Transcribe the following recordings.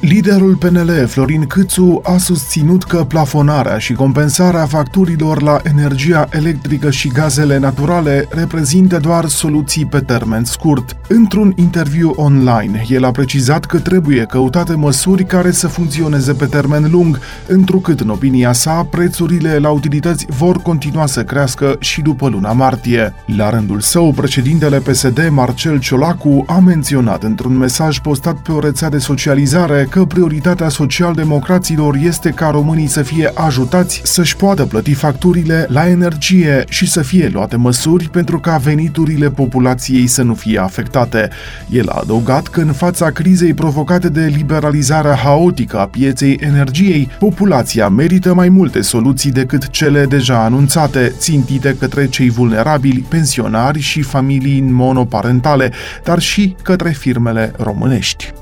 Liderul PNL, Florin Câțu, a susținut că plafonarea și compensarea facturilor la energia electrică și gazele naturale reprezintă doar soluții pe termen scurt. Într-un interviu online, el a precizat că trebuie căutate măsuri care să funcționeze pe termen lung, întrucât, în opinia sa, prețurile la utilități vor continua să crească și după luna martie. La rândul său, președintele PSD, Marcel Ciolacu, a menționat într-un mesaj postat pe o rețea de socializare că prioritatea social-democraților este ca românii să fie ajutați să-și poată plăti facturile la energie și să fie luate măsuri pentru ca veniturile populației să nu fie afectate. El a adăugat că în fața crizei provocate de liberalizarea haotică a pieței energiei, populația merită mai multe soluții decât cele deja anunțate, țintite către cei vulnerabili, pensionari și familii monoparentale, dar și către firmele românești.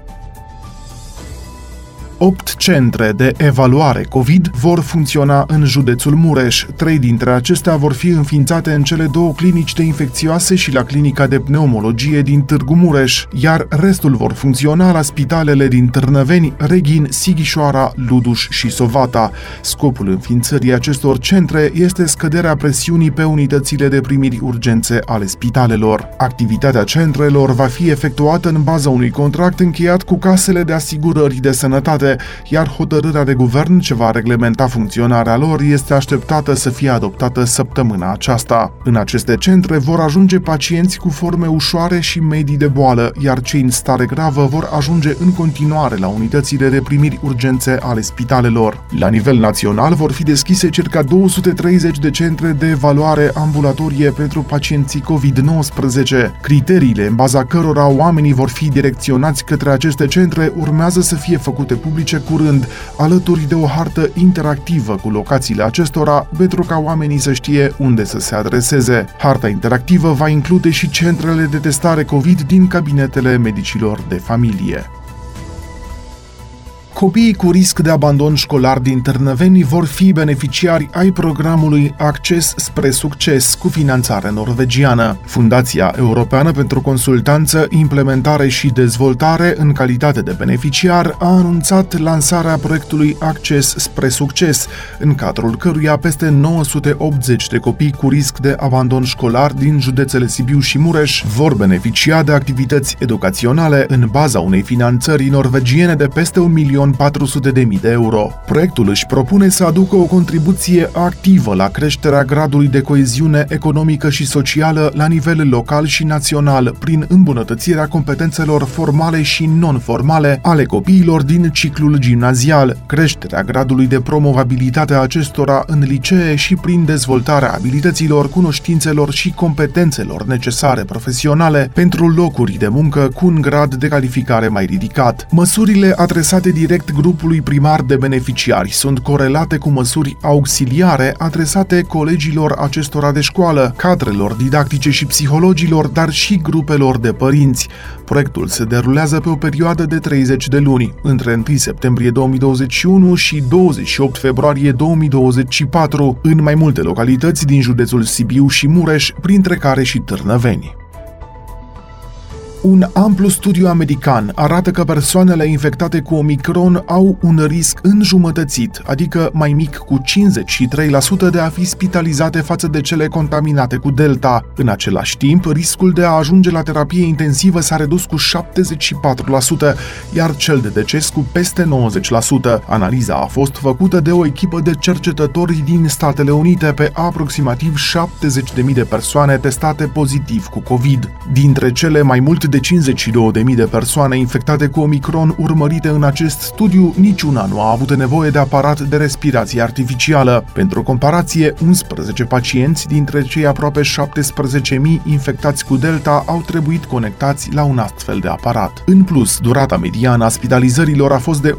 Opt centre de evaluare COVID vor funcționa în județul Mureș. Trei dintre acestea vor fi înființate în cele două clinici de infecțioase și la clinica de pneumologie din Târgu Mureș, iar restul vor funcționa la spitalele din Târnăveni, Reghin, Sighișoara, Luduș și Sovata. Scopul înființării acestor centre este scăderea presiunii pe unitățile de primiri urgențe ale spitalelor. Activitatea centrelor va fi efectuată în baza unui contract încheiat cu casele de asigurări de sănătate centre, iar hotărârea de guvern ce va reglementa funcționarea lor este așteptată să fie adoptată săptămâna aceasta. În aceste centre vor ajunge pacienți cu forme ușoare și medii de boală, iar cei în stare gravă vor ajunge în continuare la unitățile de primiri urgențe ale spitalelor. La nivel național vor fi deschise circa 230 de centre de evaluare ambulatorie pentru pacienții COVID-19. Criteriile în baza cărora oamenii vor fi direcționați către aceste centre urmează să fie făcute publice publice curând, alături de o hartă interactivă cu locațiile acestora, pentru ca oamenii să știe unde să se adreseze. Harta interactivă va include și centrele de testare COVID din cabinetele medicilor de familie. Copiii cu risc de abandon școlar din Târnăveni vor fi beneficiari ai programului Acces spre Succes cu finanțare norvegiană. Fundația Europeană pentru Consultanță, Implementare și Dezvoltare în calitate de beneficiar a anunțat lansarea proiectului Acces spre Succes, în cadrul căruia peste 980 de copii cu risc de abandon școlar din județele Sibiu și Mureș vor beneficia de activități educaționale în baza unei finanțări norvegiene de peste un milion 1.400.000 de euro. Proiectul își propune să aducă o contribuție activă la creșterea gradului de coeziune economică și socială la nivel local și național prin îmbunătățirea competențelor formale și non-formale ale copiilor din ciclul gimnazial, creșterea gradului de promovabilitate a acestora în licee și prin dezvoltarea abilităților, cunoștințelor și competențelor necesare profesionale pentru locuri de muncă cu un grad de calificare mai ridicat. Măsurile adresate direct direct grupului primar de beneficiari sunt corelate cu măsuri auxiliare adresate colegilor acestora de școală, cadrelor didactice și psihologilor, dar și grupelor de părinți. Proiectul se derulează pe o perioadă de 30 de luni, între 1 septembrie 2021 și 28 februarie 2024, în mai multe localități din județul Sibiu și Mureș, printre care și Târnăveni. Un amplu studiu american arată că persoanele infectate cu Omicron au un risc înjumătățit, adică mai mic cu 53% de a fi spitalizate față de cele contaminate cu Delta. În același timp, riscul de a ajunge la terapie intensivă s-a redus cu 74%, iar cel de deces cu peste 90%. Analiza a fost făcută de o echipă de cercetători din Statele Unite pe aproximativ 70.000 de persoane testate pozitiv cu COVID. Dintre cele mai mult de 52.000 de persoane infectate cu Omicron urmărite în acest studiu, niciuna nu a avut nevoie de aparat de respirație artificială. Pentru comparație, 11 pacienți dintre cei aproape 17.000 infectați cu Delta au trebuit conectați la un astfel de aparat. În plus, durata mediană a spitalizărilor a fost de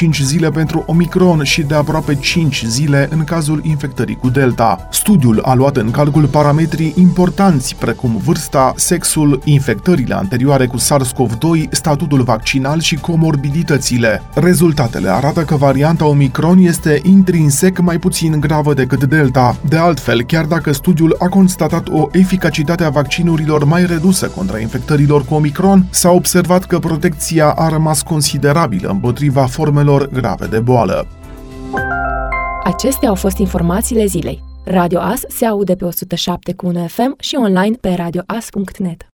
1,5 zile pentru Omicron și de aproape 5 zile în cazul infectării cu Delta. Studiul a luat în calcul parametrii importanți precum vârsta, sexul, infectării infectările anterioare cu SARS-CoV-2, statutul vaccinal și comorbiditățile. Rezultatele arată că varianta Omicron este intrinsec mai puțin gravă decât Delta. De altfel, chiar dacă studiul a constatat o eficacitate a vaccinurilor mai redusă contra infectărilor cu Omicron, s-a observat că protecția a rămas considerabilă împotriva formelor grave de boală. Acestea au fost informațiile zilei. Radio As se aude pe 107 cu FM și online pe radioas.net.